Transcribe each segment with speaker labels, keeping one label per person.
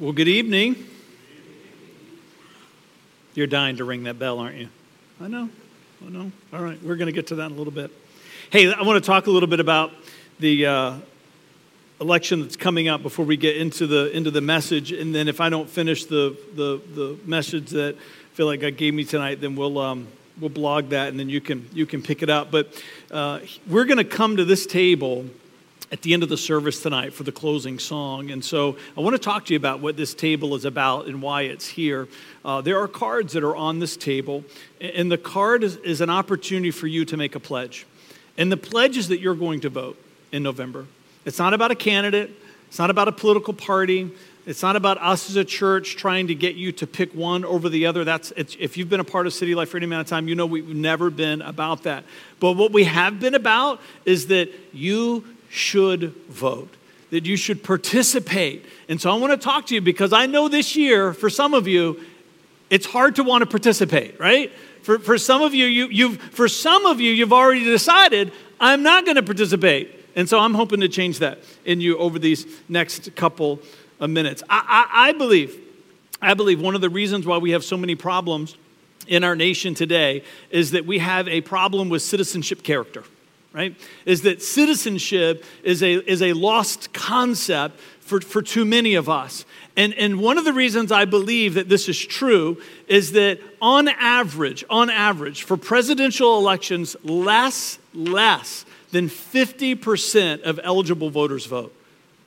Speaker 1: Well, good evening. You're dying to ring that bell, aren't you? I know. I know. All right, we're going to get to that in a little bit. Hey, I want to talk a little bit about the uh, election that's coming up before we get into the into the message, and then if I don't finish the the, the message that I feel like God gave me tonight, then we'll um, we'll blog that, and then you can you can pick it up. But uh, we're going to come to this table at the end of the service tonight for the closing song. And so I want to talk to you about what this table is about and why it's here. Uh, there are cards that are on this table, and the card is, is an opportunity for you to make a pledge. And the pledge is that you're going to vote in November. It's not about a candidate, it's not about a political party. It's not about us as a church trying to get you to pick one over the other. That's if you've been a part of City Life for any amount of time, you know we've never been about that. But what we have been about is that you should vote, that you should participate. And so I want to talk to you because I know this year, for some of you, it's hard to want to participate, right? For, for some of you, you you've, for some of you, you've already decided, I'm not going to participate. And so I'm hoping to change that in you over these next couple of minutes. I, I, I believe, I believe one of the reasons why we have so many problems in our nation today is that we have a problem with citizenship character right? Is that citizenship is a, is a lost concept for, for too many of us. And, and one of the reasons I believe that this is true is that on average, on average, for presidential elections, less, less than 50% of eligible voters vote.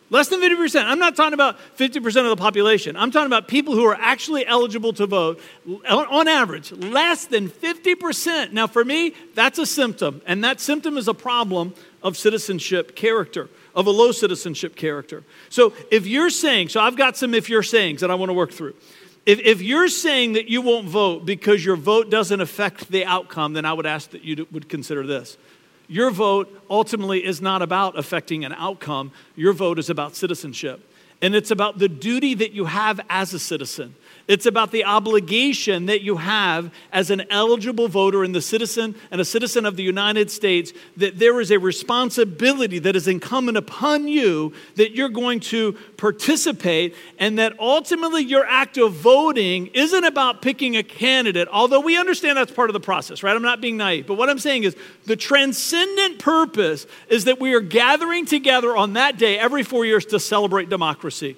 Speaker 1: Less than 50%. I'm not talking about 50% of the population. I'm talking about people who are actually eligible to vote on average, less than 50%. Now, for me, that's a symptom, and that symptom is a problem of citizenship character, of a low citizenship character. So, if you're saying, so I've got some if you're sayings that I want to work through. If, if you're saying that you won't vote because your vote doesn't affect the outcome, then I would ask that you would consider this. Your vote ultimately is not about affecting an outcome, your vote is about citizenship. And it's about the duty that you have as a citizen. It's about the obligation that you have as an eligible voter and the citizen and a citizen of the United States that there is a responsibility that is incumbent upon you that you're going to participate and that ultimately your act of voting isn't about picking a candidate, although we understand that's part of the process, right? I'm not being naive. But what I'm saying is the transcendent purpose is that we are gathering together on that day every four years to celebrate democracy.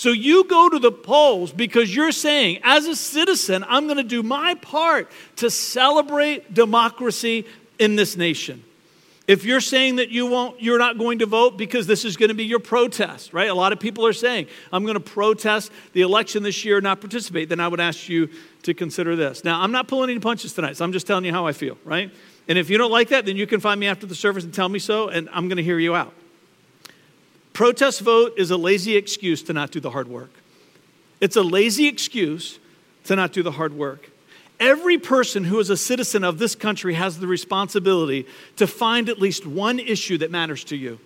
Speaker 1: So you go to the polls because you're saying, as a citizen, I'm going to do my part to celebrate democracy in this nation. If you're saying that you won't, you're not going to vote because this is going to be your protest, right? A lot of people are saying, I'm going to protest the election this year, not participate, then I would ask you to consider this. Now, I'm not pulling any punches tonight, so I'm just telling you how I feel, right? And if you don't like that, then you can find me after the service and tell me so, and I'm going to hear you out. Protest vote is a lazy excuse to not do the hard work. It's a lazy excuse to not do the hard work. Every person who is a citizen of this country has the responsibility to find at least one issue that matters to you.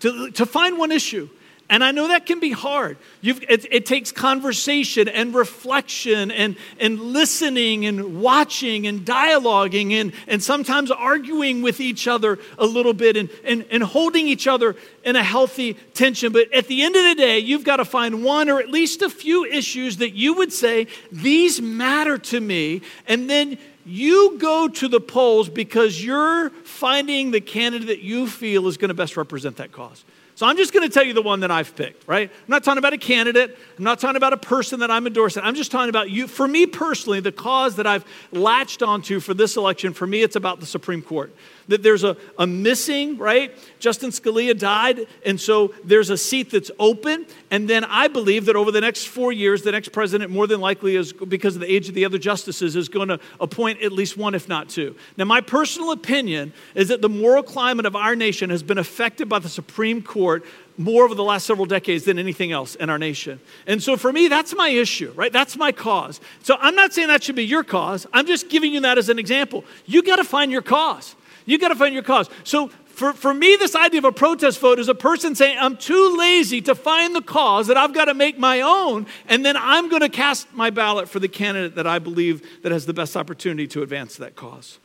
Speaker 1: To, to find one issue. And I know that can be hard. It, it, takes conversation and reflection and, and listening and watching and dialoguing and, and sometimes arguing with each other a little bit and, and, and holding each other in a healthy tension. But at the end of the day, you've got to find one or at least a few issues that you would say, these matter to me. And then you go to the polls because you're finding the candidate that you feel is going to best represent that cause. So I'm just going to tell you the one that I've picked, right? I'm not talking about a candidate. I'm not talking about a person that I'm endorsing. I'm just talking about you. For me personally, the cause that I've latched onto for this election, for me, it's about the Supreme Court that there's a, a missing, right? Justice Scalia died, and so there's a seat that's open. And then I believe that over the next four years, the next president, more than likely, is because of the age of the other justices, is going to appoint at least one, if not two. Now, my personal opinion is that the moral climate of our nation has been affected by the Supreme Court more over the last several decades than anything else in our nation. And so for me, that's my issue, right? That's my cause. So I'm not saying that should be your cause. I'm just giving you that as an example. You got to find your cause. You got to find your cause. So for, for me, this idea of a protest vote is a person saying, I'm too lazy to find the cause that I've got to make my own, and then I'm going to cast my ballot for the candidate that I believe that has the best opportunity to advance that cause.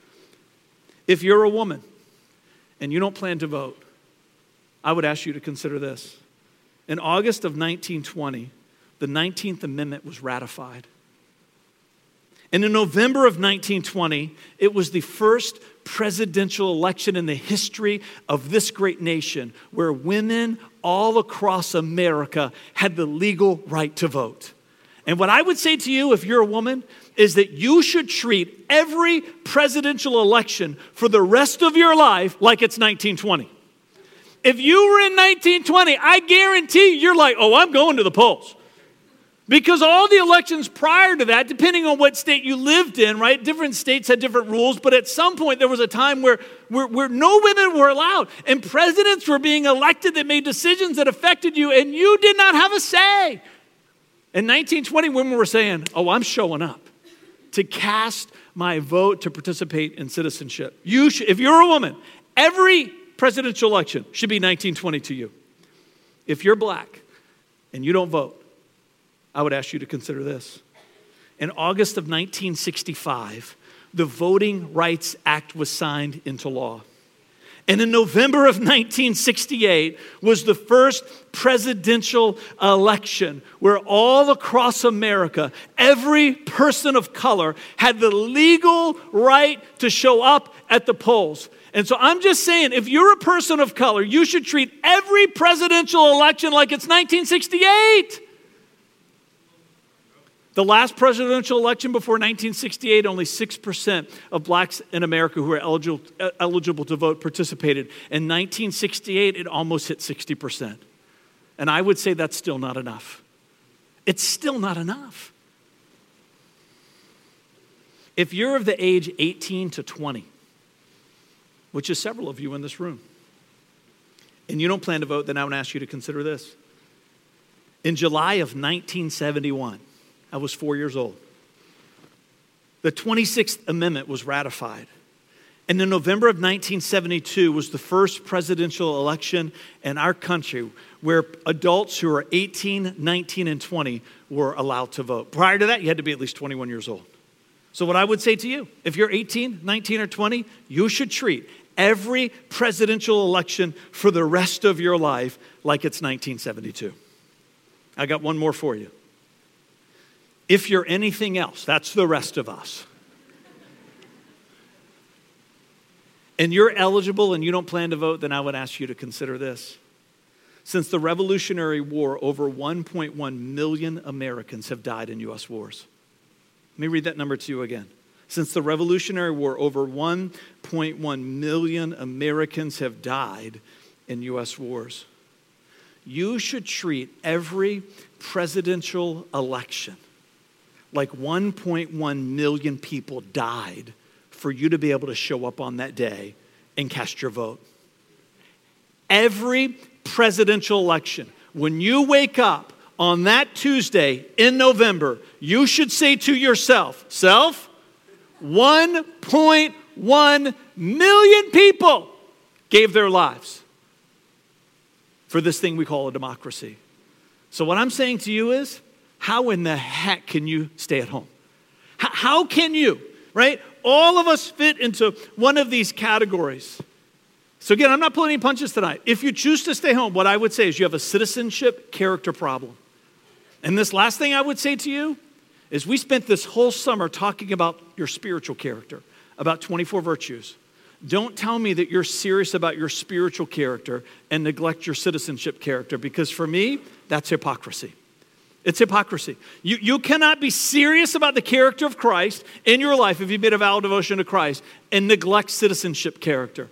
Speaker 1: If you're a woman and you don't plan to vote, I would ask you to consider this. In August of 1920, the 19th Amendment was ratified. And in November of 1920, it was the first presidential election in the history of this great nation where women all across America had the legal right to vote. And what I would say to you, if you're a woman, is that you should treat every presidential election for the rest of your life like it's 1920. If you were in 1920, I guarantee you're like, oh, I'm going to the polls. Because all the elections prior to that, depending on what state you lived in, right? Different states had different rules, but at some point there was a time where, where, where, no women were allowed, and presidents were being elected that made decisions that affected you, and you did not have a say. In 1920, women were saying, Oh, I'm showing up to cast my vote to participate in citizenship. You if you're a woman, every presidential election should be 1920 to you. If you're black and you don't vote, I would ask you to consider this. In August of 1965, the Voting Rights Act was signed into law. And in November of 1968 was the first presidential election where all across America, every person of color had the legal right to show up at the polls. And so I'm just saying, if you're a person of color, you should treat every presidential election like it's 1968. The last presidential election before 1968, only 6% of blacks in America who were eligible, uh, eligible to vote participated. In 1968, it almost hit 60%. And I would say that's still not enough. It's still not enough. If you're of the age 18 to 20, which is several of you in this room, and you don't plan to vote, then I would ask you to consider this. In July of 1971, I was four years old. The 26th Amendment was ratified. And in November of 1972 was the first presidential election in our country where adults who are 18, 19, and 20 were allowed to vote. Prior to that, you had to be at least 21 years old. So, what I would say to you, if you're 18, 19, or 20, you should treat every presidential election for the rest of your life like it's 1972. I got one more for you. If you're anything else, that's the rest of us. and you're eligible and you don't plan to vote, then I would ask you to consider this. Since the Revolutionary War, over 1.1 million Americans have died in U.S. wars. Let me read that number to you again. Since the Revolutionary War, over 1.1 million Americans have died in U.S. wars. You should treat every presidential election like 1.1 million people died for you to be able to show up on that day and cast your vote. Every presidential election, when you wake up on that Tuesday in November, you should say to yourself, Self, 1.1 million people gave their lives for this thing we call a democracy. So, what I'm saying to you is, how in the heck can you stay at home? How can you, right? All of us fit into one of these categories. So, again, I'm not pulling any punches tonight. If you choose to stay home, what I would say is you have a citizenship character problem. And this last thing I would say to you is we spent this whole summer talking about your spiritual character, about 24 virtues. Don't tell me that you're serious about your spiritual character and neglect your citizenship character, because for me, that's hypocrisy. It's hypocrisy. You, you cannot be serious about the character of Christ in your life if you've made a vow of devotion to Christ and neglect citizenship character.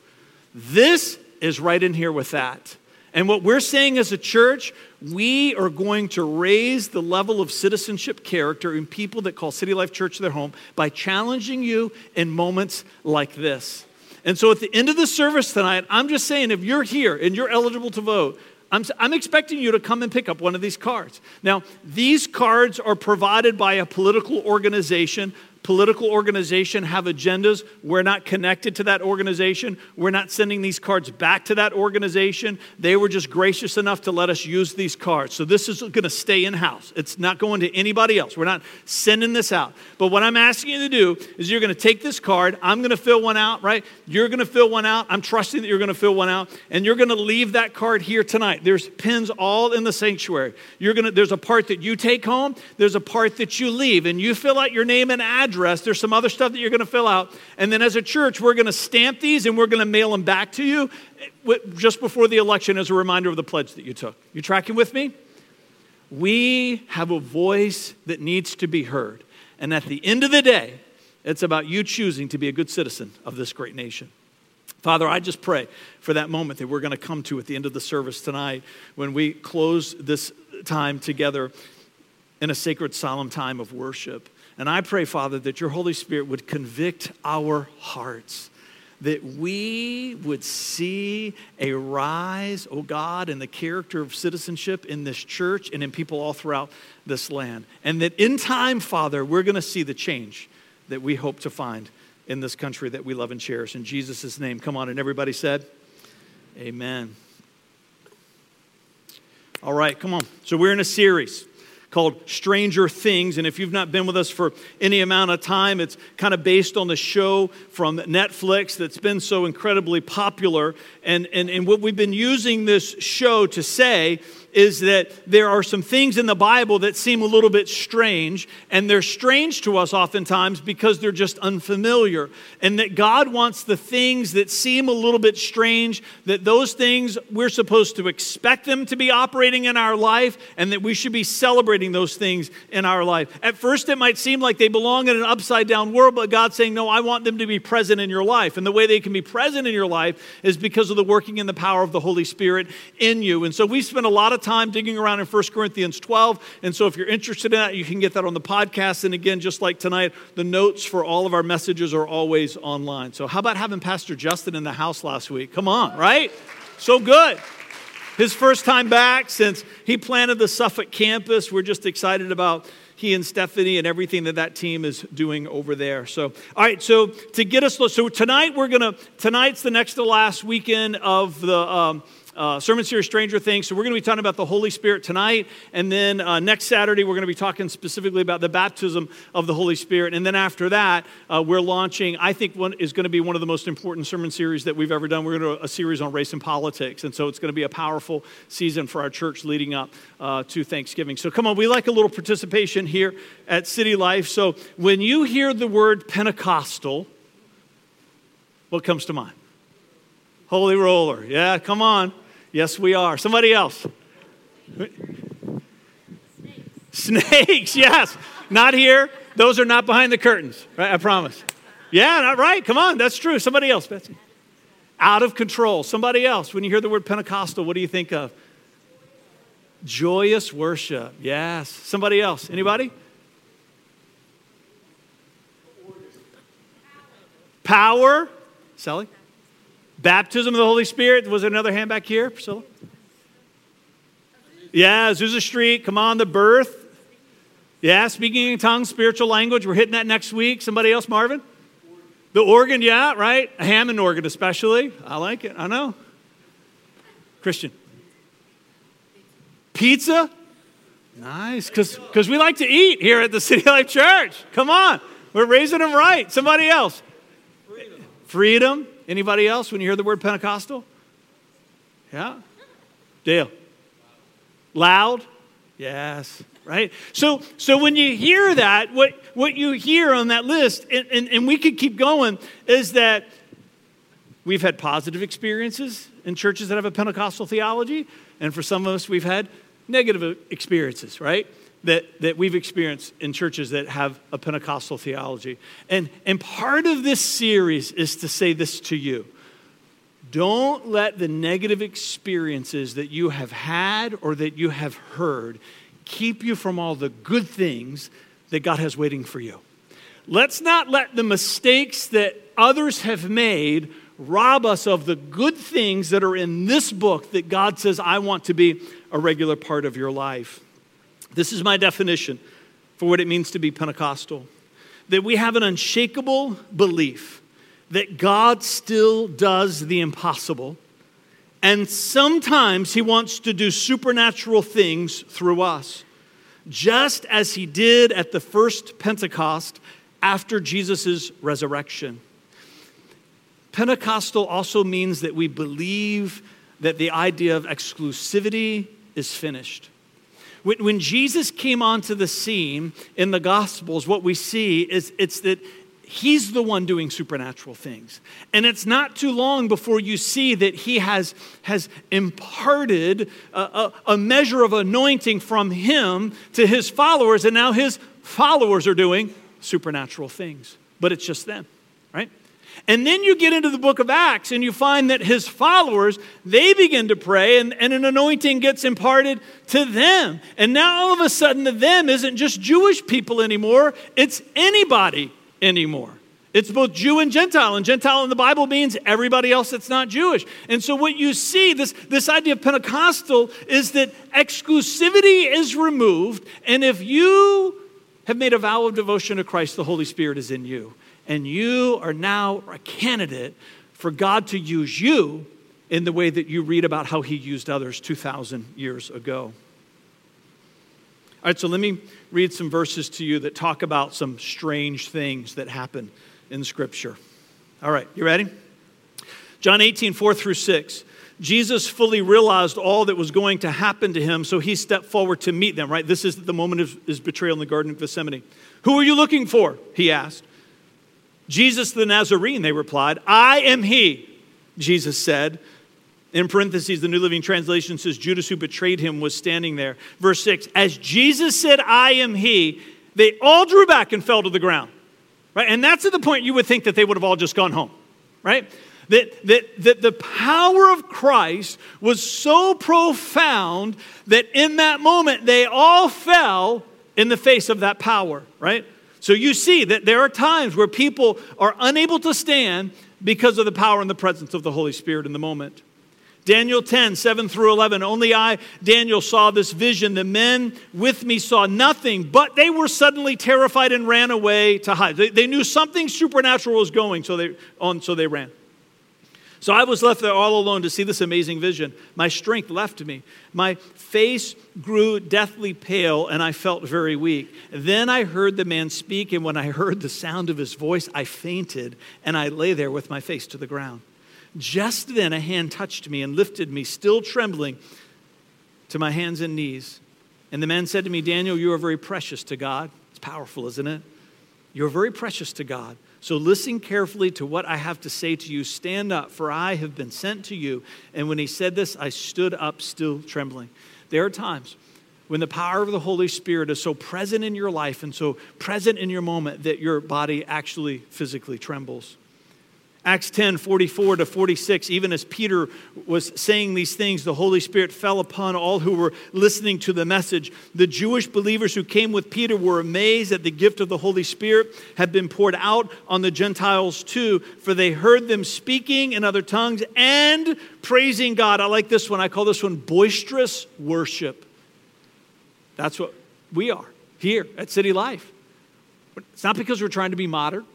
Speaker 1: This is right in here with that. And what we're saying as a church, we are going to raise the level of citizenship character in people that call City Life Church their home by challenging you in moments like this. And so at the end of the service tonight, I'm just saying if you're here and you're eligible to vote, I'm, I'm expecting you to come and pick up one of these cards. Now, these cards are provided by a political organization political organization have agendas. We're not connected to that organization. We're not sending these cards back to that organization. They were just gracious enough to let us use these cards. So this is going to stay in house. It's not going to anybody else. We're not sending this out. But what I'm asking you to do is you're going to take this card. I'm going to fill one out, right? You're going to fill one out. I'm trusting that you're going to fill one out. And you're going to leave that card here tonight. There's pins all in the sanctuary. You're going to, there's a part that you take home, there's a part that you leave, and you fill out your name and address. There's some other stuff that you're going to fill out. And then as a church, we're going to stamp these and we're going to mail them back to you eh, just before the election as a reminder of the pledge that you took. You tracking with me? We have a voice that needs to be heard. And at the end of the day, it's about you choosing to be a good citizen of this great nation. Father, I just pray for that moment that we're going to come to at the end of the service tonight when we close this time together in a sacred, solemn time of worship. And I pray, Father, that your Holy Spirit would convict our hearts, that we would see a rise, oh God, in the character of citizenship in this church and in people all throughout this land. And that in time, Father, we're going to see the change that we hope to find in this country that we love and cherish. In Jesus' name, come on. And everybody said, Amen. All right, come on. So we're in a series called Stranger Things. And if you've not been with us for any amount of time, it's kind of based on the show from Netflix that's been so incredibly popular. And, and, and what we've been using this show to say is that there are some things in the Bible that seem a little bit strange, and they're strange to us oftentimes because they're just unfamiliar. And that God wants the things that seem a little bit strange, that those things we're supposed to expect them to be operating in our life, and that we should be celebrating those things in our life. At first, it might seem like they belong in an upside down world, but God's saying, No, I want them to be present in your life. And the way they can be present in your life is because of the working in the power of the Holy Spirit in you. And so we spend a lot of time digging around in 1 Corinthians 12. And so if you're interested in that, you can get that on the podcast. And again, just like tonight, the notes for all of our messages are always online. So how about having Pastor Justin in the house last week? Come on, right? So good. His first time back since he planted the Suffolk campus. We're just excited about he and Stephanie and everything that that team is doing over there. So, all right, so to get us, so tonight we're to, tonight's the next to last weekend of the, um, uh, sermon series Stranger Things. So we're going to be talking about the Holy Spirit tonight. And then uh, next Saturday, we're going to be talking specifically about the baptism of the Holy Spirit. And then after that, uh, we're launching, I think, one is going to be one of the most important sermon series that we've ever done. We're going to do a series on race and politics. And so it's going to be a powerful season for our church leading up uh, to Thanksgiving. So come on, we like a little participation here at City Life. So when you hear the word Pentecostal, what comes to mind? Holy roller. Yeah, come on. Yes, we are. Somebody else. Snakes, Snakes yes. Not here. Those are not behind the curtains, right? I promise. Yeah, not right. Come on, that's true. Somebody else, Betsy. Out of control. Somebody else. When you hear the word Pentecostal, what do you think of? Joyous worship. Yes. Somebody else. Anybody? Power. Sally? Baptism of the Holy Spirit. Was there another hand back here, Priscilla? Yeah, Azusa Street. Come on, the birth. Yeah, speaking in tongues, spiritual language. We're hitting that next week. Somebody else, Marvin? The organ, yeah, right? A Hammond organ, especially. I like it. I know. Christian. Pizza? Nice, because we like to eat here at the City Life Church. Come on. We're raising them right. Somebody else. Freedom. Freedom. Anybody else when you hear the word Pentecostal? Yeah? Dale. Loud? Yes. Right? So, so when you hear that, what, what you hear on that list, and, and, and we could keep going, is that we've had positive experiences in churches that have a Pentecostal theology, and for some of us, we've had negative experiences, right? That, that we've experienced in churches that have a Pentecostal theology. And, and part of this series is to say this to you don't let the negative experiences that you have had or that you have heard keep you from all the good things that God has waiting for you. Let's not let the mistakes that others have made rob us of the good things that are in this book that God says, I want to be a regular part of your life. This is my definition for what it means to be Pentecostal that we have an unshakable belief that God still does the impossible. And sometimes he wants to do supernatural things through us, just as he did at the first Pentecost after Jesus' resurrection. Pentecostal also means that we believe that the idea of exclusivity is finished. When, when Jesus came onto the scene in the Gospels, what we see is it's that he's the one doing supernatural things. And it's not too long before you see that he has, has imparted a, a, a, measure of anointing from him to his followers, and now his followers are doing supernatural things. But it's just them? And then you get into the book of Acts and you find that his followers, they begin to pray and, and an anointing gets imparted to them. And now all of a sudden, the them isn't just Jewish people anymore, it's anybody anymore. It's both Jew and Gentile, and Gentile in the Bible means everybody else that's not Jewish. And so, what you see, this, this idea of Pentecostal, is that exclusivity is removed, and if you have made a vow of devotion to Christ, the Holy Spirit is in you and you are now a candidate for God to use you in the way that you read about how he used others 2,000 years ago. All right, so let me read some verses to you that talk about some strange things that happen in Scripture. All right, you ready? John 18, 4 through 6. Jesus fully realized all that was going to happen to him, so he stepped forward to meet them, right? This is the moment of his betrayal in the Garden of Gethsemane. Who are you looking for? He asked. Jesus the Nazarene, they replied. I am he, Jesus said. In parentheses, the New Living Translation says Judas, who betrayed him, was standing there. Verse 6 As Jesus said, I am he, they all drew back and fell to the ground. Right? And that's at the point you would think that they would have all just gone home. Right? That, that, that the power of Christ was so profound that in that moment they all fell in the face of that power, right? So you see that there are times where people are unable to stand because of the power and the presence of the Holy Spirit in the moment. Daniel 10, 7 through 11. Only I, Daniel, saw this vision. The men with me saw nothing, but they were suddenly terrified and ran away to hide. They, they knew something supernatural was going, so they, on, so they ran. So I was left there all alone to see this amazing vision. My strength left me. My face grew deathly pale, and I felt very weak. Then I heard the man speak, and when I heard the sound of his voice, I fainted, and I lay there with my face to the ground. Just then a hand touched me and lifted me, still trembling, to my hands and knees. And the man said to me, Daniel, you are very precious to God. It's powerful, isn't it? You're very precious to God. So listen carefully to what I have to say to you. Stand up, for I have been sent to you. And when he said this, I stood up, still trembling. There are times when the power of the Holy Spirit is so present in your life and so present in your moment that your body actually physically trembles. Acts 10 44 to 46, even as Peter was saying these things, the Holy Spirit fell upon all who were listening to the message. The Jewish believers who came with Peter were amazed that the gift of the Holy Spirit had been poured out on the Gentiles too, for they heard them speaking in other tongues and praising God. I like this one. I call this one boisterous worship. That's what we are here at City Life. It's not because we're trying to be modern.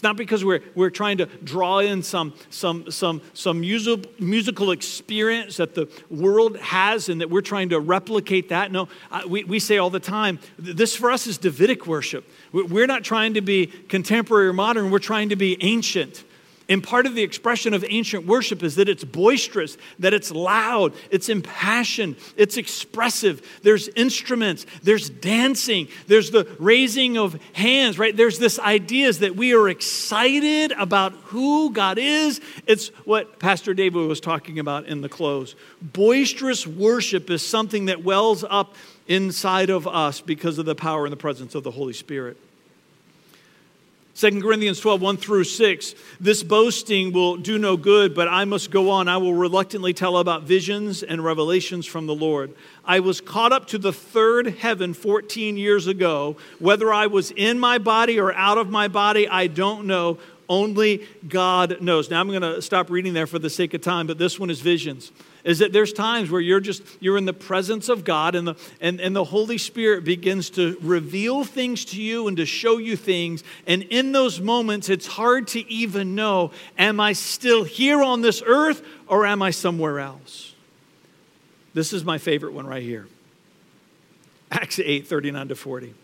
Speaker 1: It's not because we're, we're trying to draw in some, some, some, some musical, musical experience that the world has and that we're trying to replicate that. No, we, we say all the time, this for us is Davidic worship. We're not trying to be contemporary or modern, we're trying to be ancient. And part of the expression of ancient worship is that it's boisterous, that it's loud, it's impassioned, it's expressive. There's instruments, there's dancing, there's the raising of hands, right? There's this idea that we are excited about who God is. It's what Pastor David was talking about in the close. Boisterous worship is something that wells up inside of us because of the power and the presence of the Holy Spirit. 2 Corinthians 12, 1 through 6. This boasting will do no good, but I must go on. I will reluctantly tell about visions and revelations from the Lord. I was caught up to the third heaven 14 years ago. Whether I was in my body or out of my body, I don't know. Only God knows. Now I'm going to stop reading there for the sake of time, but this one is visions. Is that there's times where you're just you're in the presence of God and the and, and the Holy Spirit begins to reveal things to you and to show you things. And in those moments, it's hard to even know, am I still here on this earth or am I somewhere else? This is my favorite one right here. Acts 8, 39 to 40.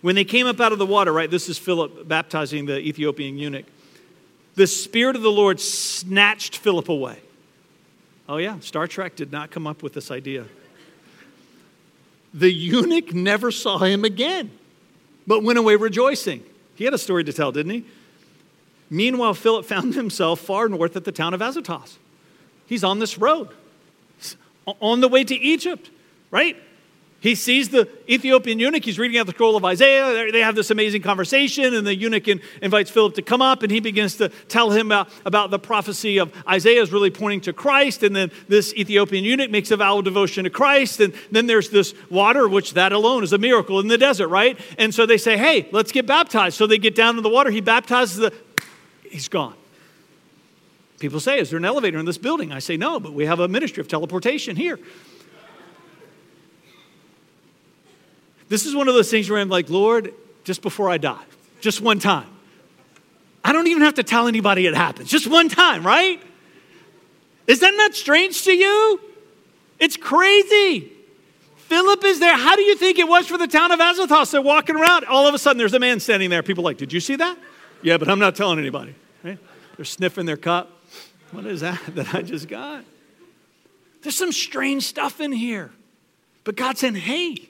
Speaker 1: When they came up out of the water, right, this is Philip baptizing the Ethiopian eunuch. The Spirit of the Lord snatched Philip away. Oh, yeah, Star Trek did not come up with this idea. The eunuch never saw him again, but went away rejoicing. He had a story to tell, didn't he? Meanwhile, Philip found himself far north at the town of Azotus. He's on this road, on the way to Egypt, right? He sees the Ethiopian eunuch. He's reading out the scroll of Isaiah. They have this amazing conversation, and the eunuch invites Philip to come up, and he begins to tell him about, about the prophecy of Isaiah is really pointing to Christ. And then this Ethiopian eunuch makes a vow of devotion to Christ. And then there's this water, which that alone is a miracle in the desert, right? And so they say, hey, let's get baptized. So they get down in the water. He baptizes the, he's gone. People say, is there an elevator in this building? I say, no, but we have a ministry of teleportation here. This is one of those things where I'm like, Lord, just before I die, just one time. I don't even have to tell anybody it happens, just one time, right? Is that not strange to you? It's crazy. Philip is there. How do you think it was for the town of Azotus? They're walking around. All of a sudden, there's a man standing there. People like, Did you see that? Yeah, but I'm not telling anybody. Right? They're sniffing their cup. What is that that I just got? There's some strange stuff in here. But God's saying, Hey,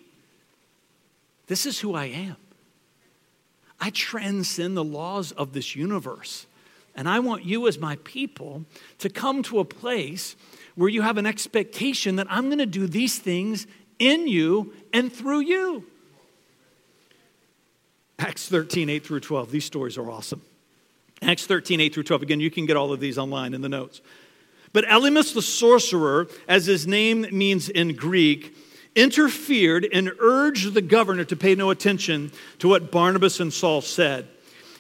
Speaker 1: this is who I am. I transcend the laws of this universe. And I want you, as my people, to come to a place where you have an expectation that I'm going to do these things in you and through you. Acts 13, 8 through 12. These stories are awesome. Acts 13, 8 through 12. Again, you can get all of these online in the notes. But Elymas the sorcerer, as his name means in Greek, interfered and urged the governor to pay no attention to what Barnabas and Saul said.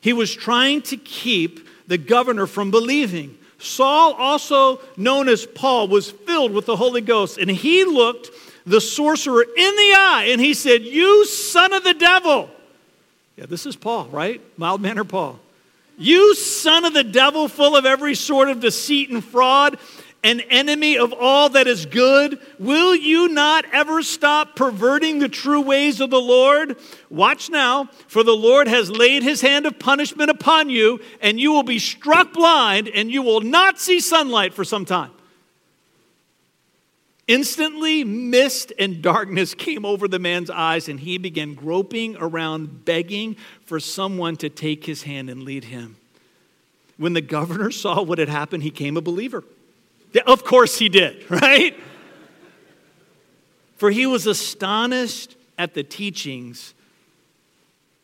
Speaker 1: He was trying to keep the governor from believing. Saul, also known as Paul, was filled with the Holy Ghost, and he looked the sorcerer in the eye and he said, You son of the devil. Yeah, this is Paul, right? Mild mannered Paul. You son of the devil, full of every sort of deceit and fraud an enemy of all that is good? Will you not ever stop perverting the true ways of the Lord? Watch now, for the Lord has laid his hand of punishment upon you, and you will be struck blind, and you will not see sunlight for some time. Instantly, mist and darkness came over the man's eyes, and he began groping around, begging for someone to take his hand and lead him. When the governor saw what had happened, he came a believer. Of course he did, right? For he was astonished at the teachings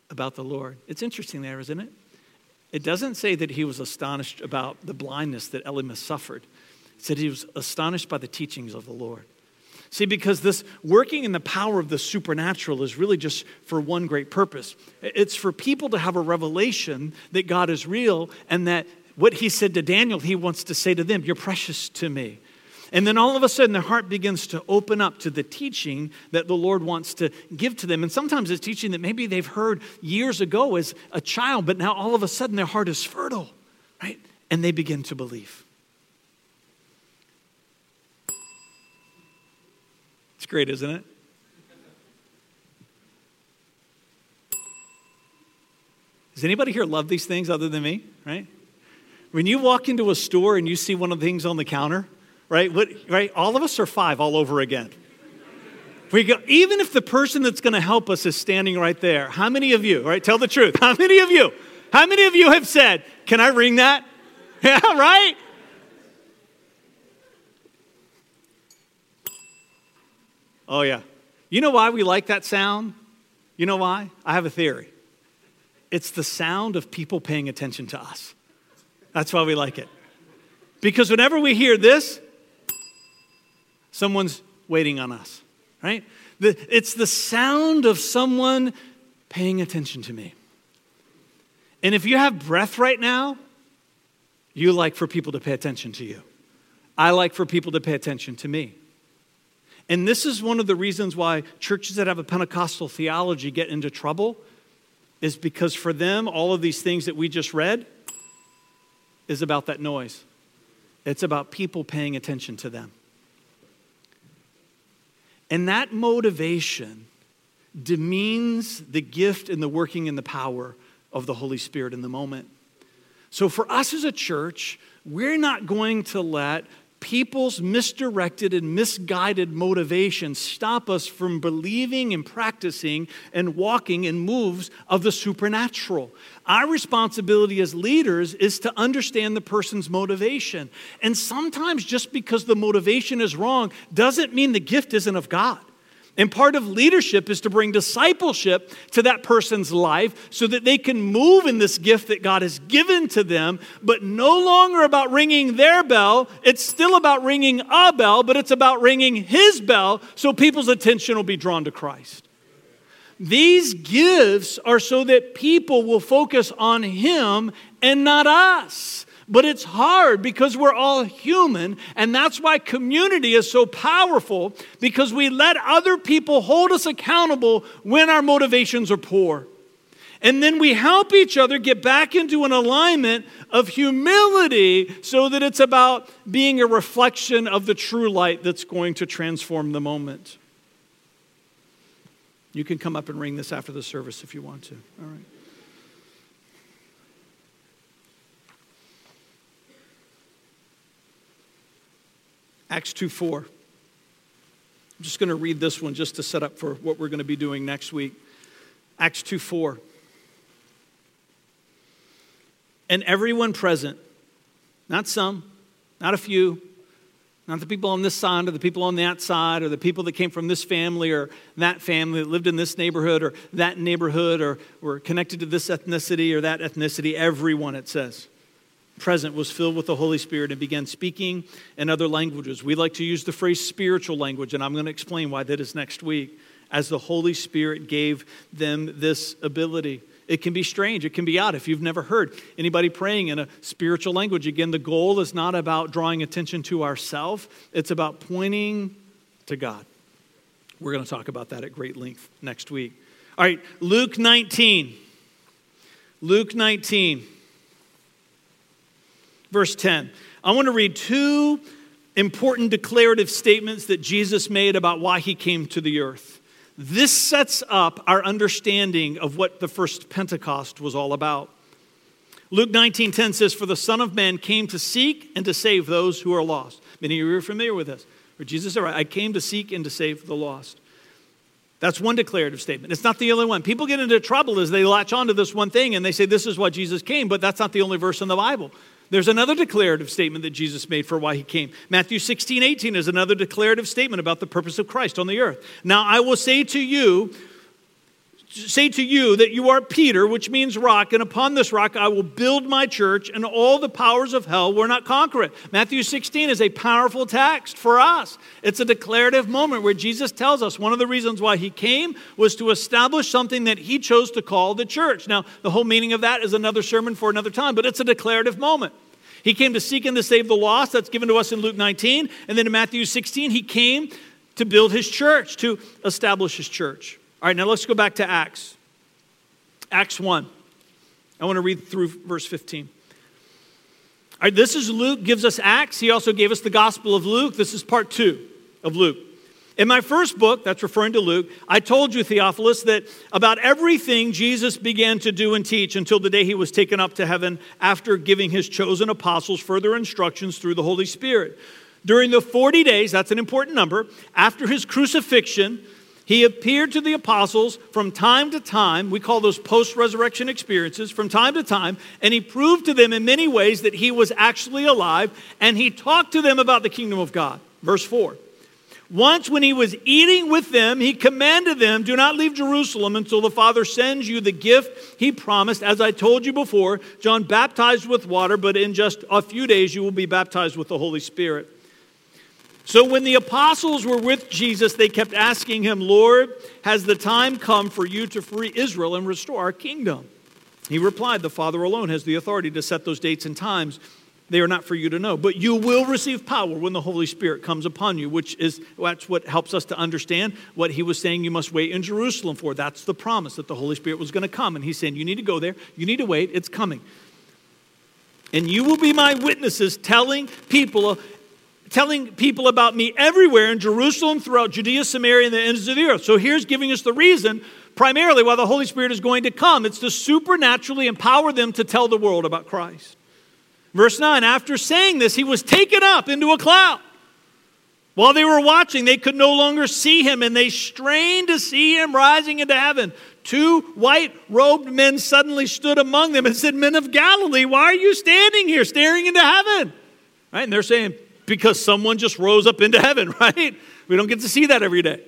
Speaker 1: about the Lord. It's interesting there, isn't it? It doesn't say that he was astonished about the blindness that Elymas suffered. It said he was astonished by the teachings of the Lord. See, because this working in the power of the supernatural is really just for one great purpose. It's for people to have a revelation that God is real and that what he said to Daniel, he wants to say to them, You're precious to me. And then all of a sudden, their heart begins to open up to the teaching that the Lord wants to give to them. And sometimes it's teaching that maybe they've heard years ago as a child, but now all of a sudden their heart is fertile, right? And they begin to believe. It's great, isn't it? Does anybody here love these things other than me, right? When you walk into a store and you see one of the things on the counter, right? What, right? All of us are five all over again. We go, even if the person that's going to help us is standing right there, how many of you, right? Tell the truth. How many of you, how many of you have said, Can I ring that? Yeah, right? Oh, yeah. You know why we like that sound? You know why? I have a theory. It's the sound of people paying attention to us. That's why we like it. Because whenever we hear this, someone's waiting on us, right? It's the sound of someone paying attention to me. And if you have breath right now, you like for people to pay attention to you. I like for people to pay attention to me. And this is one of the reasons why churches that have a Pentecostal theology get into trouble, is because for them, all of these things that we just read is about that noise. It's about people paying attention to them. And that motivation demeans the gift and the working and the power of the Holy Spirit in the moment. So, for us as a church, we're not going to let people's misdirected and misguided motivations stop us from believing and practicing and walking in moves of the supernatural. Our responsibility as leaders is to understand the person's motivation. And sometimes just because the motivation is wrong doesn't mean the gift isn't of God. And part of leadership is to bring discipleship to that person's life so that they can move in this gift that God has given to them, but no longer about ringing their bell. It's still about ringing a bell, but it's about ringing his bell so people's attention will be drawn to Christ. These gifts are so that people will focus on him and not us. But it's hard because we're all human, and that's why community is so powerful because we let other people hold us accountable when our motivations are poor. And then we help each other get back into an alignment of humility so that it's about being a reflection of the true light that's going to transform the moment. You can come up and ring this after the service if you want to. All right. Acts 2 4. I'm just going to read this one just to set up for what we're going to be doing next week. Acts 2 4. And everyone present, not some, not a few, not the people on this side or the people on that side or the people that came from this family or that family that lived in this neighborhood or that neighborhood or were connected to this ethnicity or that ethnicity. Everyone, it says present was filled with the Holy Spirit and began speaking in other languages. We like to use the phrase spiritual language, and I'm going to explain why that is next week, as the Holy Spirit gave them this ability. It can be strange. It can be odd if you've never heard anybody praying in a spiritual language. Again, the goal is not about drawing attention to ourselves, it's about pointing to God. We're going to talk about that at great length next week. All right, Luke 19. Luke 19 verse 10. I want to read two important declarative statements that Jesus made about why he came to the earth. This sets up our understanding of what the first Pentecost was all about. Luke 19:10 says, "For the Son of Man came to seek and to save those who are lost." Many of you are familiar with this. Where Jesus said, "I came to seek and to save the lost." That's one declarative statement. It's not the only one. People get into trouble as they latch onto this one thing and they say this is why Jesus came, but that's not the only verse in the Bible. There's another declarative statement that Jesus made for why he came. Matthew 16, 18 is another declarative statement about the purpose of Christ on the earth. Now, I will say to you, say to you that you are Peter, which means rock, and upon this rock I will build my church, and all the powers of hell will not conquer it. Matthew 16 is a powerful text for us. It's a declarative moment where Jesus tells us one of the reasons why he came was to establish something that he chose to call the church. Now, the whole meaning of that is another sermon for another time, but it's a declarative moment. He came to seek and to save the lost. That's given to us in Luke 19. And then in Matthew 16, he came to build his church, to establish his church. All right, now let's go back to Acts. Acts 1. I want to read through verse 15. All right, this is Luke gives us Acts. He also gave us the Gospel of Luke. This is part two of Luke. In my first book, that's referring to Luke, I told you, Theophilus, that about everything Jesus began to do and teach until the day he was taken up to heaven after giving his chosen apostles further instructions through the Holy Spirit. During the 40 days, that's an important number, after his crucifixion, he appeared to the apostles from time to time. We call those post resurrection experiences from time to time. And he proved to them in many ways that he was actually alive. And he talked to them about the kingdom of God. Verse 4. Once, when he was eating with them, he commanded them, Do not leave Jerusalem until the Father sends you the gift he promised. As I told you before, John baptized with water, but in just a few days you will be baptized with the Holy Spirit. So when the apostles were with Jesus, they kept asking him, Lord, has the time come for you to free Israel and restore our kingdom? He replied, The Father alone has the authority to set those dates and times. They are not for you to know. But you will receive power when the Holy Spirit comes upon you, which is that's what helps us to understand what he was saying you must wait in Jerusalem for. That's the promise that the Holy Spirit was going to come. And he's saying, You need to go there, you need to wait, it's coming. And you will be my witnesses telling people telling people about me everywhere in Jerusalem, throughout Judea, Samaria, and the ends of the earth. So here's giving us the reason primarily why the Holy Spirit is going to come. It's to supernaturally empower them to tell the world about Christ. Verse 9 After saying this, he was taken up into a cloud. While they were watching, they could no longer see him, and they strained to see him rising into heaven. Two white robed men suddenly stood among them and said, Men of Galilee, why are you standing here staring into heaven? Right? And they're saying, Because someone just rose up into heaven, right? We don't get to see that every day.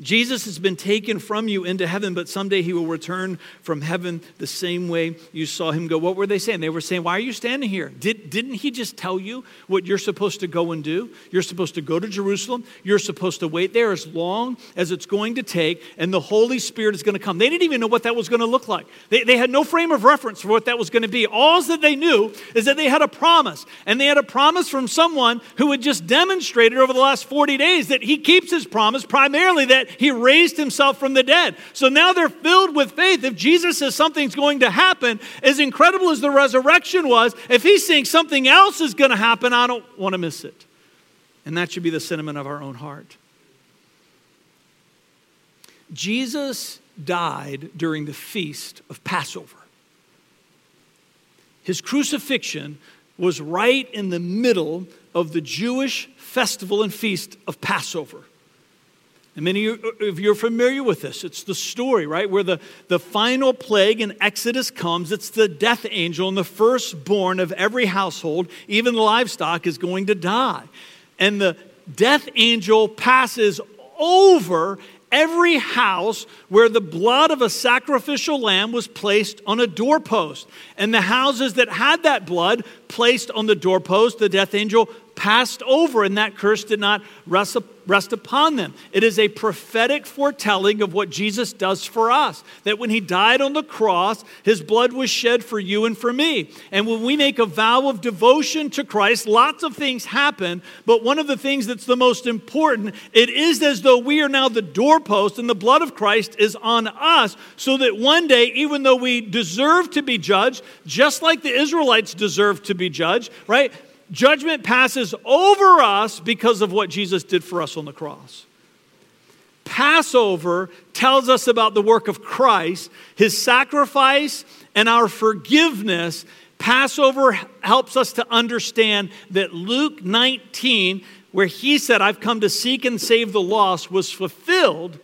Speaker 1: Jesus has been taken from you into heaven, but someday he will return from heaven the same way you saw him go. What were they saying? They were saying, Why are you standing here? Did, didn't he just tell you what you're supposed to go and do? You're supposed to go to Jerusalem. You're supposed to wait there as long as it's going to take, and the Holy Spirit is going to come. They didn't even know what that was going to look like. They, they had no frame of reference for what that was going to be. All that they knew is that they had a promise, and they had a promise from someone who had just demonstrated over the last 40 days that he keeps his promise, primarily that he raised himself from the dead. So now they're filled with faith. If Jesus says something's going to happen, as incredible as the resurrection was, if he's saying something else is going to happen, I don't want to miss it. And that should be the sentiment of our own heart. Jesus died during the feast of Passover. His crucifixion was right in the middle of the Jewish festival and feast of Passover. And many of you are familiar with this. It's the story, right? Where the, the final plague in Exodus comes. It's the death angel, and the firstborn of every household, even the livestock, is going to die. And the death angel passes over every house where the blood of a sacrificial lamb was placed on a doorpost. And the houses that had that blood placed on the doorpost, the death angel passed over, and that curse did not rest, rest upon them. It is a prophetic foretelling of what Jesus does for us. That when he died on the cross, his blood was shed for you and for me. And when we make a vow of devotion to Christ, lots of things happen, but one of the things that's the most important, it is as though we are now the doorpost and the blood of Christ is on us, so that one day, even though we deserve to be judged, just like the Israelites deserve to be judged, right? Judgment passes over us because of what Jesus did for us on the cross. Passover tells us about the work of Christ, his sacrifice, and our forgiveness. Passover helps us to understand that Luke 19, where he said, I've come to seek and save the lost, was fulfilled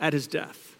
Speaker 1: at his death.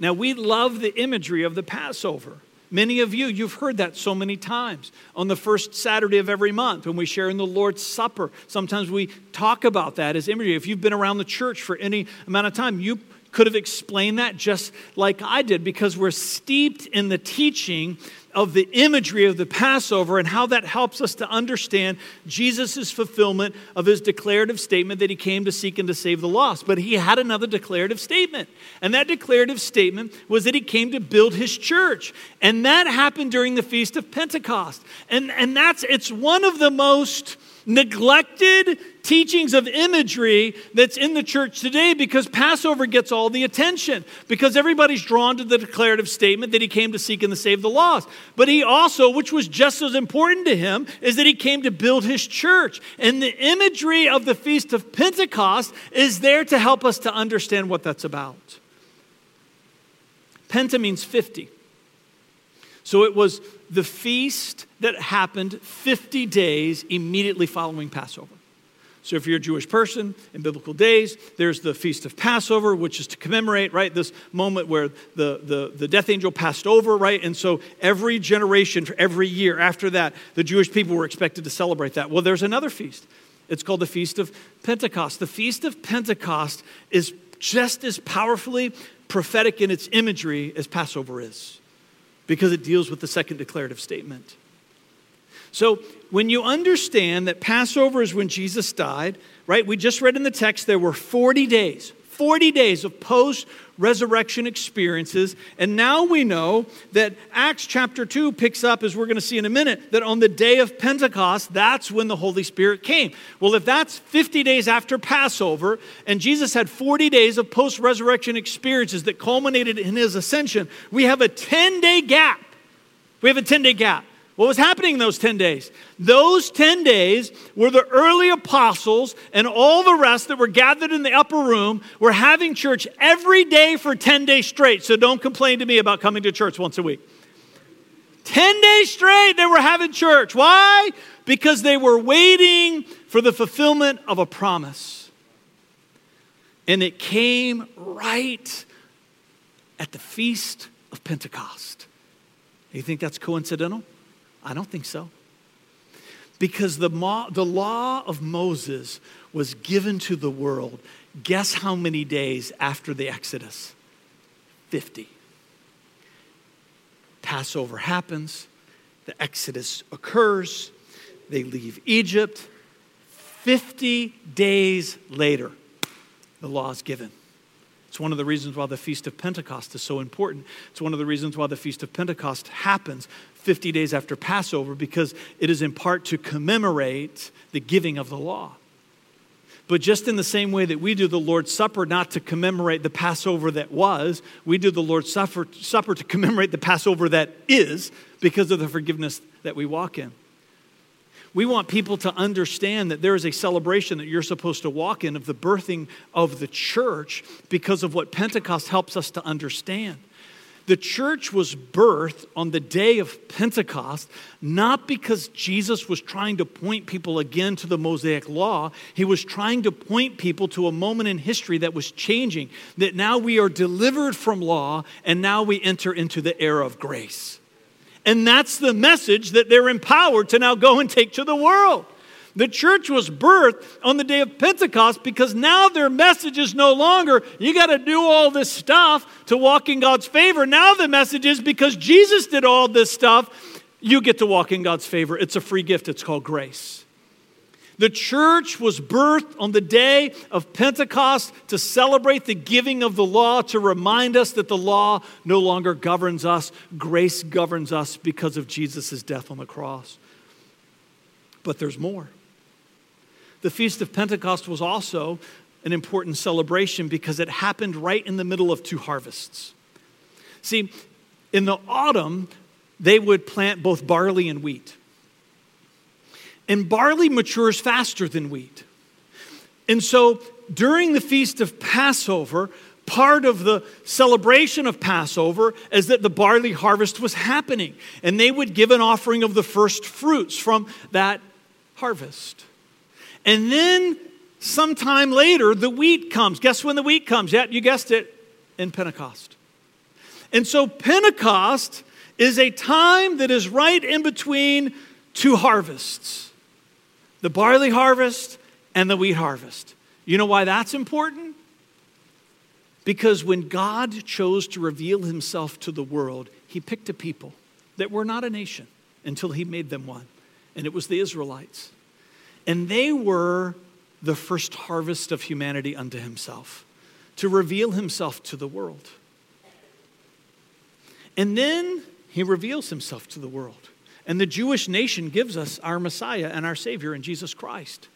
Speaker 1: Now, we love the imagery of the Passover. Many of you, you've heard that so many times. On the first Saturday of every month, when we share in the Lord's Supper, sometimes we talk about that as imagery. If you've been around the church for any amount of time, you could have explained that just like I did because we're steeped in the teaching of the imagery of the Passover and how that helps us to understand Jesus' fulfillment of his declarative statement that he came to seek and to save the lost. But he had another declarative statement. And that declarative statement was that he came to build his church. And that happened during the Feast of Pentecost. And, and that's, it's one of the most neglected teachings of imagery that's in the church today because Passover gets all the attention, because everybody's drawn to the declarative statement that he came to seek and to save the lost. But he also, which was just as important to him, is that he came to build his church. And the imagery of the Feast of Pentecost is there to help us to understand what that's about. Penta means 50. So it was the feast that happened 50 days immediately following Passover. So, if you're a Jewish person in biblical days, there's the Feast of Passover, which is to commemorate, right, this moment where the, the, the death angel passed over, right? And so, every generation, for every year after that, the Jewish people were expected to celebrate that. Well, there's another feast. It's called the Feast of Pentecost. The Feast of Pentecost is just as powerfully prophetic in its imagery as Passover is because it deals with the second declarative statement. So, when you understand that Passover is when Jesus died, right? We just read in the text there were 40 days, 40 days of post resurrection experiences. And now we know that Acts chapter 2 picks up, as we're going to see in a minute, that on the day of Pentecost, that's when the Holy Spirit came. Well, if that's 50 days after Passover, and Jesus had 40 days of post resurrection experiences that culminated in his ascension, we have a 10 day gap. We have a 10 day gap. What was happening in those 10 days? Those 10 days were the early apostles and all the rest that were gathered in the upper room were having church every day for 10 days straight. So don't complain to me about coming to church once a week. 10 days straight they were having church. Why? Because they were waiting for the fulfillment of a promise. And it came right at the feast of Pentecost. You think that's coincidental? I don't think so. Because the, mo- the law of Moses was given to the world. Guess how many days after the Exodus? 50. Passover happens, the Exodus occurs, they leave Egypt. 50 days later, the law is given. It's one of the reasons why the Feast of Pentecost is so important. It's one of the reasons why the Feast of Pentecost happens 50 days after Passover because it is in part to commemorate the giving of the law. But just in the same way that we do the Lord's Supper not to commemorate the Passover that was, we do the Lord's Supper, Supper to commemorate the Passover that is because of the forgiveness that we walk in. We want people to understand that there is a celebration that you're supposed to walk in of the birthing of the church because of what Pentecost helps us to understand. The church was birthed on the day of Pentecost, not because Jesus was trying to point people again to the Mosaic law. He was trying to point people to a moment in history that was changing, that now we are delivered from law and now we enter into the era of grace. And that's the message that they're empowered to now go and take to the world. The church was birthed on the day of Pentecost because now their message is no longer, you got to do all this stuff to walk in God's favor. Now the message is because Jesus did all this stuff, you get to walk in God's favor. It's a free gift, it's called grace. The church was birthed on the day of Pentecost to celebrate the giving of the law, to remind us that the law no longer governs us. Grace governs us because of Jesus' death on the cross. But there's more. The Feast of Pentecost was also an important celebration because it happened right in the middle of two harvests. See, in the autumn, they would plant both barley and wheat. And barley matures faster than wheat. And so during the Feast of Passover, part of the celebration of Passover is that the barley harvest was happening. And they would give an offering of the first fruits from that harvest. And then sometime later, the wheat comes. Guess when the wheat comes? Yeah, you guessed it, in Pentecost. And so Pentecost is a time that is right in between two harvests the barley harvest and the wheat harvest. You know why that's important? Because when God chose to reveal himself to the world, he picked a people that were not a nation until he made them one, and it was the Israelites. And they were the first harvest of humanity unto himself, to reveal himself to the world. And then he reveals himself to the world. And the Jewish nation gives us our Messiah and our Savior in Jesus Christ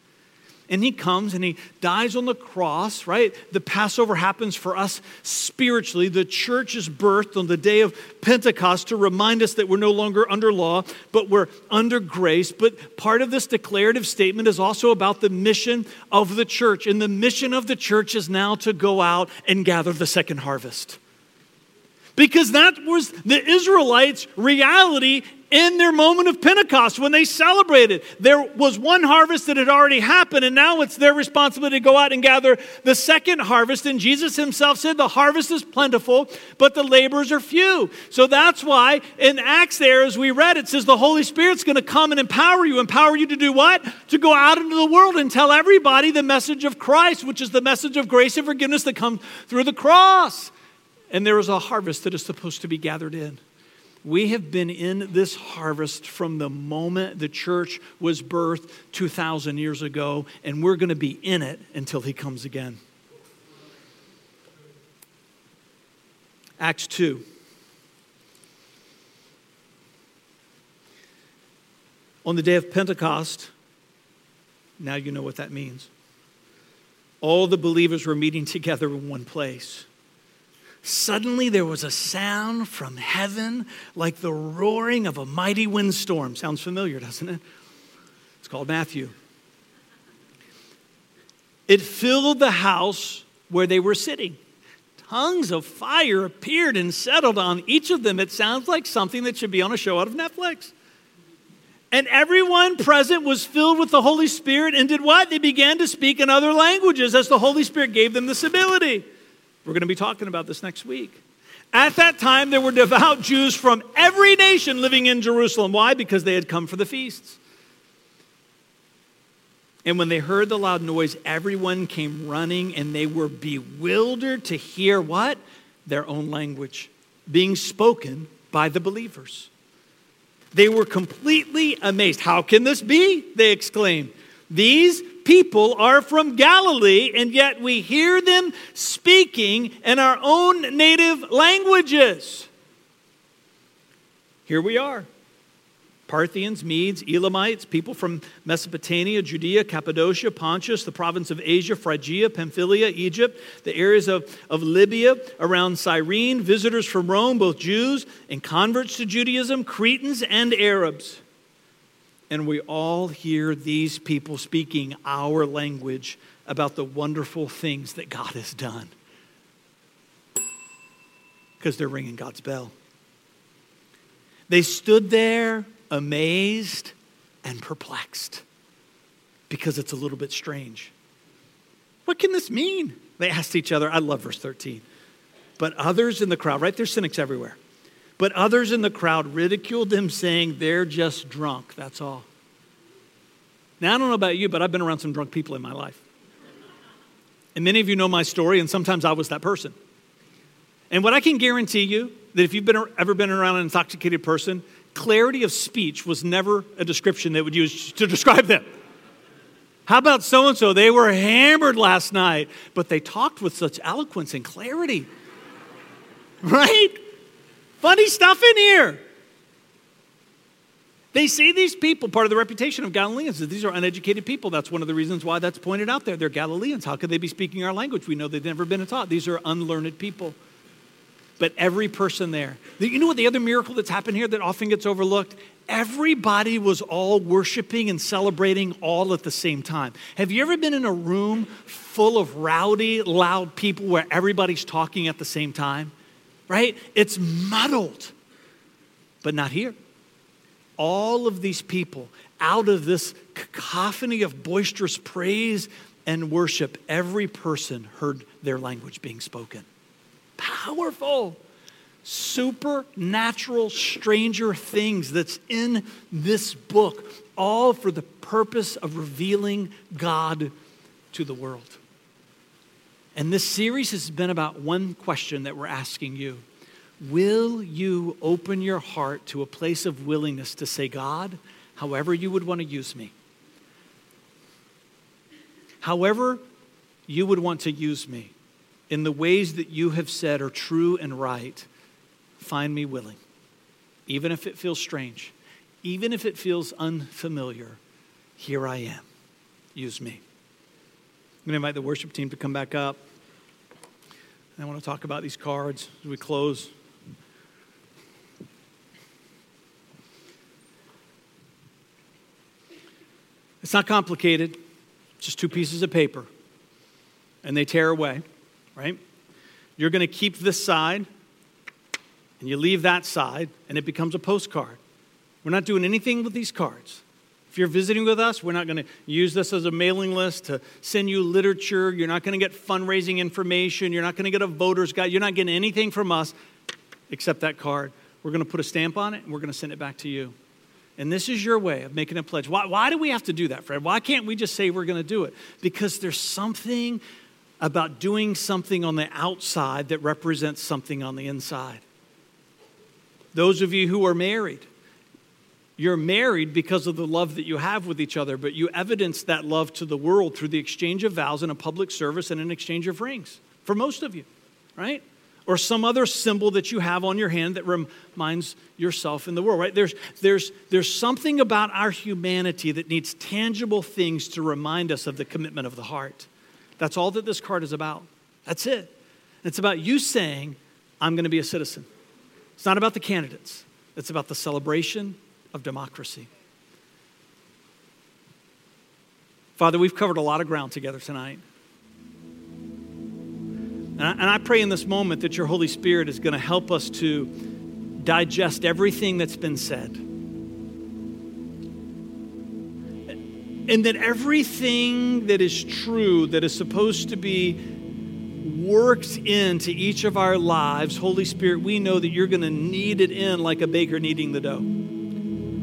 Speaker 1: and he comes and he dies on the cross, right? The Passover happens for us spiritually. The church is birthed on the day of Pentecost to remind us that we're no longer under law, but we're under grace. But part of this declarative statement is also about the mission of the church. And the mission of the church is now to go out and gather the second harvest. Because that was the Israelites' reality in their moment of Pentecost when they celebrated. There was one harvest that had already happened, and now it's their responsibility to go out and gather the second harvest. And Jesus himself said, The harvest is plentiful, but the laborers are few. So that's why in Acts, there, as we read, it says the Holy Spirit's going to come and empower you. Empower you to do what? To go out into the world and tell everybody the message of Christ, which is the message of grace and forgiveness that comes through the cross. And there is a harvest that is supposed to be gathered in. We have been in this harvest from the moment the church was birthed 2,000 years ago, and we're going to be in it until he comes again. Acts 2. On the day of Pentecost, now you know what that means. All the believers were meeting together in one place. Suddenly there was a sound from heaven like the roaring of a mighty windstorm. Sounds familiar, doesn't it? It's called Matthew. It filled the house where they were sitting. Tongues of fire appeared and settled on each of them. It sounds like something that should be on a show out of Netflix. And everyone present was filled with the Holy Spirit and did what? They began to speak in other languages as the Holy Spirit gave them this ability. We're going to be talking about this next week. At that time, there were devout Jews from every nation living in Jerusalem. Why? Because they had come for the feasts. And when they heard the loud noise, everyone came running and they were bewildered to hear what? Their own language being spoken by the believers. They were completely amazed. How can this be? They exclaimed. These people are from Galilee, and yet we hear them speaking in our own native languages. Here we are Parthians, Medes, Elamites, people from Mesopotamia, Judea, Cappadocia, Pontus, the province of Asia, Phrygia, Pamphylia, Egypt, the areas of, of Libya around Cyrene, visitors from Rome, both Jews and converts to Judaism, Cretans and Arabs. And we all hear these people speaking our language about the wonderful things that God has done because they're ringing God's bell. They stood there amazed and perplexed because it's a little bit strange. What can this mean? They asked each other. I love verse 13. But others in the crowd, right? There's cynics everywhere. But others in the crowd ridiculed them, saying, They're just drunk. That's all. Now, I don't know about you, but I've been around some drunk people in my life. And many of you know my story, and sometimes I was that person. And what I can guarantee you, that if you've been, ever been around an intoxicated person, clarity of speech was never a description they would use to describe them. How about so and so? They were hammered last night, but they talked with such eloquence and clarity. Right? Funny stuff in here. They see these people, part of the reputation of Galileans is these are uneducated people. That's one of the reasons why that's pointed out there. They're Galileans. How could they be speaking our language? We know they've never been taught. These are unlearned people but every person there. You know what the other miracle that's happened here that often gets overlooked? Everybody was all worshiping and celebrating all at the same time. Have you ever been in a room full of rowdy, loud people where everybody's talking at the same time? Right? It's muddled, but not here. All of these people, out of this cacophony of boisterous praise and worship, every person heard their language being spoken powerful, supernatural, stranger things that's in this book, all for the purpose of revealing God to the world. And this series has been about one question that we're asking you Will you open your heart to a place of willingness to say, God, however you would want to use me? However, you would want to use me in the ways that you have said are true and right, find me willing. Even if it feels strange, even if it feels unfamiliar, here I am. Use me. I'm going to invite the worship team to come back up. I want to talk about these cards as we close. It's not complicated, just two pieces of paper, and they tear away right? You're going to keep this side and you leave that side and it becomes a postcard. We're not doing anything with these cards. If you're visiting with us, we're not going to use this as a mailing list to send you literature. You're not going to get fundraising information. You're not going to get a voter's guide. You're not getting anything from us except that card. We're going to put a stamp on it and we're going to send it back to you. And this is your way of making a pledge. Why, why do we have to do that, Fred? Why can't we just say we're going to do it? Because there's something about doing something on the outside that represents something on the inside. Those of you who are married, you're married because of the love that you have with each other, but you evidence that love to the world through the exchange of vows and a public service and an exchange of rings. For most of you, right? or some other symbol that you have on your hand that reminds yourself in the world, right? There's, there's, there's something about our humanity that needs tangible things to remind us of the commitment of the heart. That's all that this card is about. That's it. It's about you saying, I'm going to be a citizen. It's not about the candidates, it's about the celebration of democracy. Father, we've covered a lot of ground together tonight. And I, and I pray in this moment that your Holy Spirit is going to help us to digest everything that's been said. And that everything that is true, that is supposed to be worked into each of our lives, Holy Spirit, we know that you're going to knead it in like a baker kneading the dough.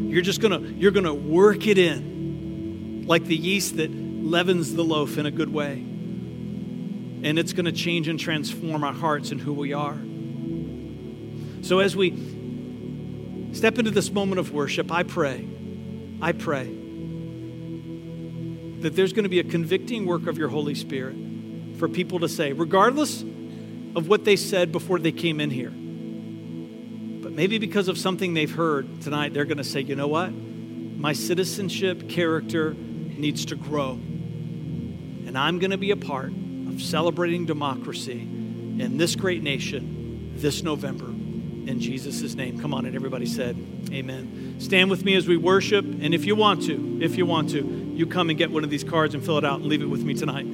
Speaker 1: You're just going to you're going to work it in like the yeast that leavens the loaf in a good way and it's going to change and transform our hearts and who we are. So as we step into this moment of worship, I pray, I pray that there's going to be a convicting work of your Holy Spirit for people to say, regardless of what they said before they came in here. Maybe because of something they've heard tonight, they're going to say, you know what? My citizenship character needs to grow. And I'm going to be a part of celebrating democracy in this great nation this November. In Jesus' name. Come on, and everybody said, Amen. Stand with me as we worship. And if you want to, if you want to, you come and get one of these cards and fill it out and leave it with me tonight.